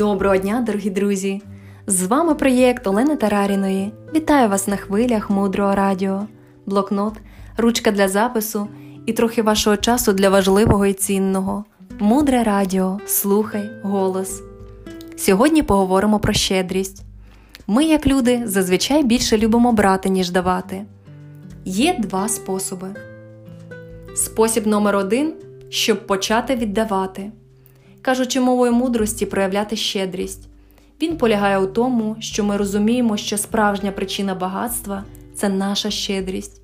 Доброго дня, дорогі друзі! З вами проєкт Олени Тараріної. Вітаю вас на хвилях мудрого радіо, блокнот, ручка для запису і трохи вашого часу для важливого і цінного. Мудре радіо, слухай, голос. Сьогодні поговоримо про щедрість. Ми, як люди, зазвичай більше любимо брати, ніж давати. Є два способи. Спосіб номер один щоб почати віддавати. Кажучи мовою мудрості, проявляти щедрість. Він полягає у тому, що ми розуміємо, що справжня причина багатства це наша щедрість.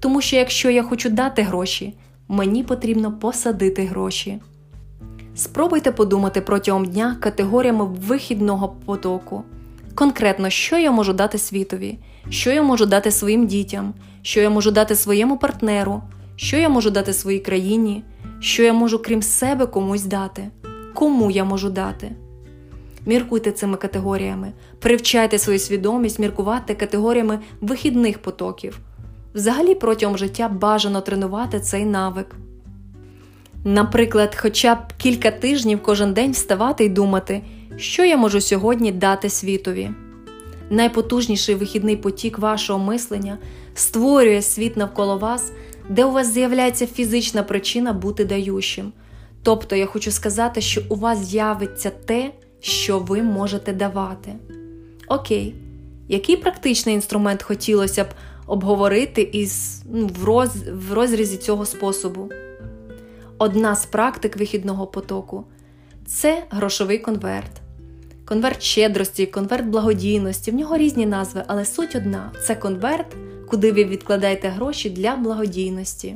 Тому що якщо я хочу дати гроші, мені потрібно посадити гроші. Спробуйте подумати протягом дня категоріями вихідного потоку. Конкретно, що я можу дати світові, що я можу дати своїм дітям, що я можу дати своєму партнеру, що я можу дати своїй країні, що я можу крім себе комусь дати, кому я можу дати. Міркуйте цими категоріями, привчайте свою свідомість міркувати категоріями вихідних потоків. Взагалі протягом життя бажано тренувати цей навик. Наприклад, хоча б кілька тижнів кожен день вставати і думати, що я можу сьогодні дати світові. Найпотужніший вихідний потік вашого мислення створює світ навколо вас, де у вас з'являється фізична причина бути даючим. Тобто я хочу сказати, що у вас з'явиться те, що ви можете давати. Окей, який практичний інструмент хотілося б обговорити із, ну, в, роз, в розрізі цього способу? Одна з практик вихідного потоку це грошовий конверт. Конверт щедрості, конверт благодійності, в нього різні назви, але суть одна це конверт, куди ви відкладаєте гроші для благодійності.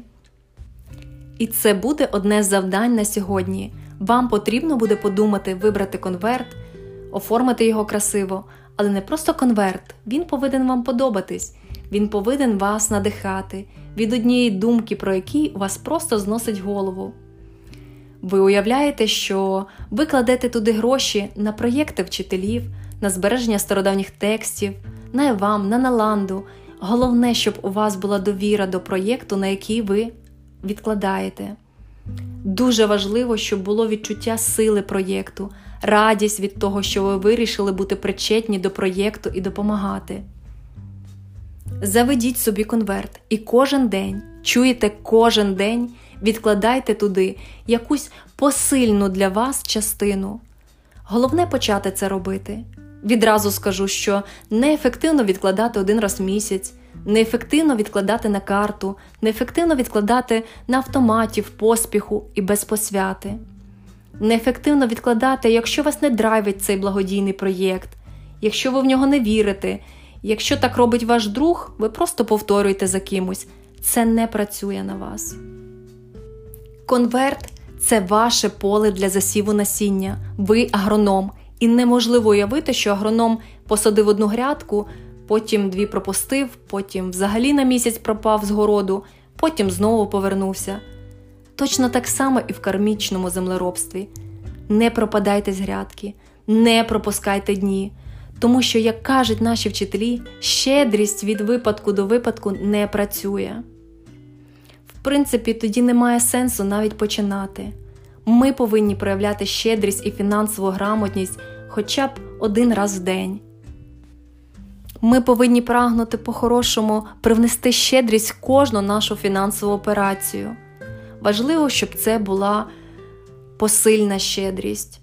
І це буде одне з завдань на сьогодні. Вам потрібно буде подумати, вибрати конверт, оформити його красиво, але не просто конверт, він повинен вам подобатись, він повинен вас надихати від однієї думки, про у вас просто зносить голову. Ви уявляєте, що ви кладете туди гроші на проєкти вчителів, на збереження стародавніх текстів, на Евам, на Наланду. Головне, щоб у вас була довіра до проєкту, на який ви відкладаєте. Дуже важливо, щоб було відчуття сили проєкту, радість від того, що ви вирішили бути причетні до проєкту і допомагати. Заведіть собі конверт і кожен день, чуєте, кожен день відкладайте туди якусь посильну для вас частину. Головне почати це робити. Відразу скажу, що неефективно відкладати один раз в місяць, неефективно відкладати на карту, неефективно відкладати на автоматі в поспіху і без посвяти. Неефективно відкладати, якщо вас не драйвить цей благодійний проєкт, якщо ви в нього не вірите, якщо так робить ваш друг, ви просто повторюєте за кимось. Це не працює на вас. Конверт це ваше поле для засіву насіння. Ви агроном, і неможливо уявити, що агроном посадив одну грядку, потім дві пропустив, потім взагалі на місяць пропав з городу, потім знову повернувся. Точно так само і в кармічному землеробстві. Не пропадайте з грядки, не пропускайте дні, тому що, як кажуть наші вчителі, щедрість від випадку до випадку не працює. В принципі, тоді немає сенсу навіть починати. Ми повинні проявляти щедрість і фінансову грамотність хоча б один раз в день. Ми повинні прагнути по-хорошому привнести щедрість в кожну нашу фінансову операцію. Важливо, щоб це була посильна щедрість.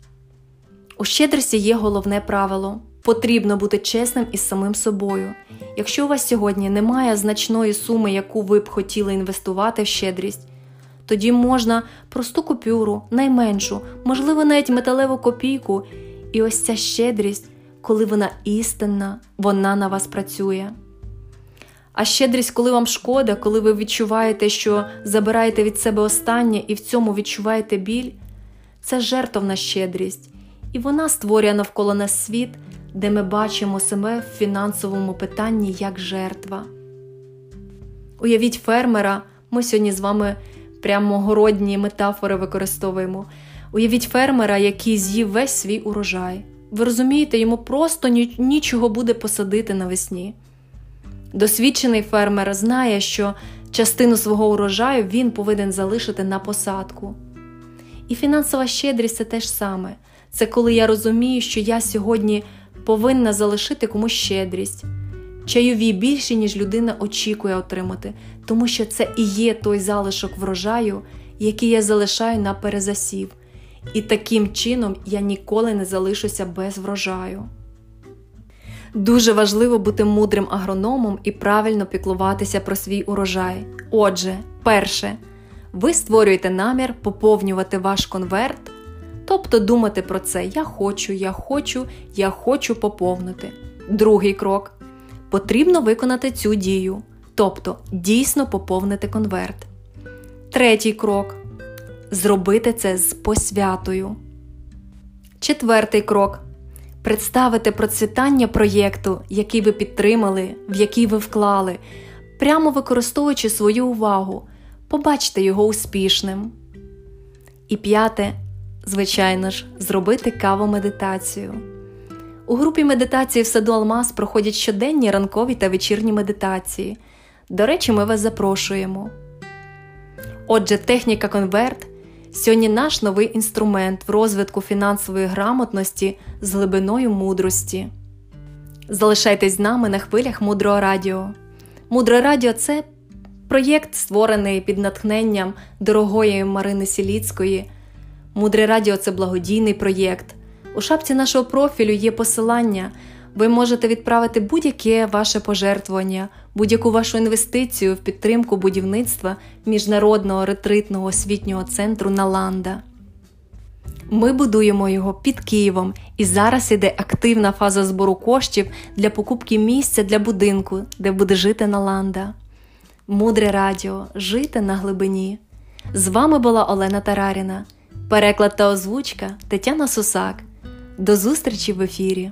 У щедрості є головне правило потрібно бути чесним із самим собою. Якщо у вас сьогодні немає значної суми, яку ви б хотіли інвестувати в щедрість, тоді можна просту купюру, найменшу, можливо, навіть металеву копійку, і ось ця щедрість, коли вона істинна, вона на вас працює. А щедрість, коли вам шкода, коли ви відчуваєте, що забираєте від себе останнє і в цьому відчуваєте біль, це жертовна щедрість, і вона створює навколо нас світ, де ми бачимо себе в фінансовому питанні як жертва. Уявіть фермера, ми сьогодні з вами прямо городні метафори використовуємо. Уявіть фермера, який з'їв весь свій урожай. Ви розумієте, йому просто нічого буде посадити навесні. Досвідчений фермер знає, що частину свого урожаю він повинен залишити на посадку. І фінансова щедрість це те ж саме. Це коли я розумію, що я сьогодні повинна залишити комусь щедрість. Чайові більше, ніж людина очікує отримати, тому що це і є той залишок врожаю, який я залишаю на перезасів. І таким чином я ніколи не залишуся без врожаю. Дуже важливо бути мудрим агрономом і правильно піклуватися про свій урожай. Отже, перше, ви створюєте намір поповнювати ваш конверт, тобто думати про це Я хочу, я хочу, я хочу поповнити. Другий крок. Потрібно виконати цю дію, тобто дійсно поповнити конверт. Третій крок. Зробити це з посвятою. Четвертий крок представити процвітання проєкту, який ви підтримали, в який ви вклали, прямо використовуючи свою увагу, побачте його успішним. І п'яте, звичайно ж, зробити каву медитацію. У групі медитації в саду Алмаз проходять щоденні ранкові та вечірні медитації. До речі, ми вас запрошуємо. Отже, техніка конверт Сьогодні наш новий інструмент в розвитку фінансової грамотності з глибиною мудрості. Залишайтесь з нами на хвилях Мудрого Радіо. Мудре Радіо це проєкт, створений під натхненням дорогої Марини Сіліцької. Мудре Радіо це благодійний проєкт. У шапці нашого профілю є посилання. Ви можете відправити будь-яке ваше пожертвування, будь-яку вашу інвестицію в підтримку будівництва міжнародного ретритного освітнього центру Наланда. Ми будуємо його під Києвом, і зараз іде активна фаза збору коштів для покупки місця для будинку, де буде жити Наланда. Мудре радіо жити на глибині. З вами була Олена Тараріна, переклад та озвучка Тетяна Сусак. До зустрічі в ефірі!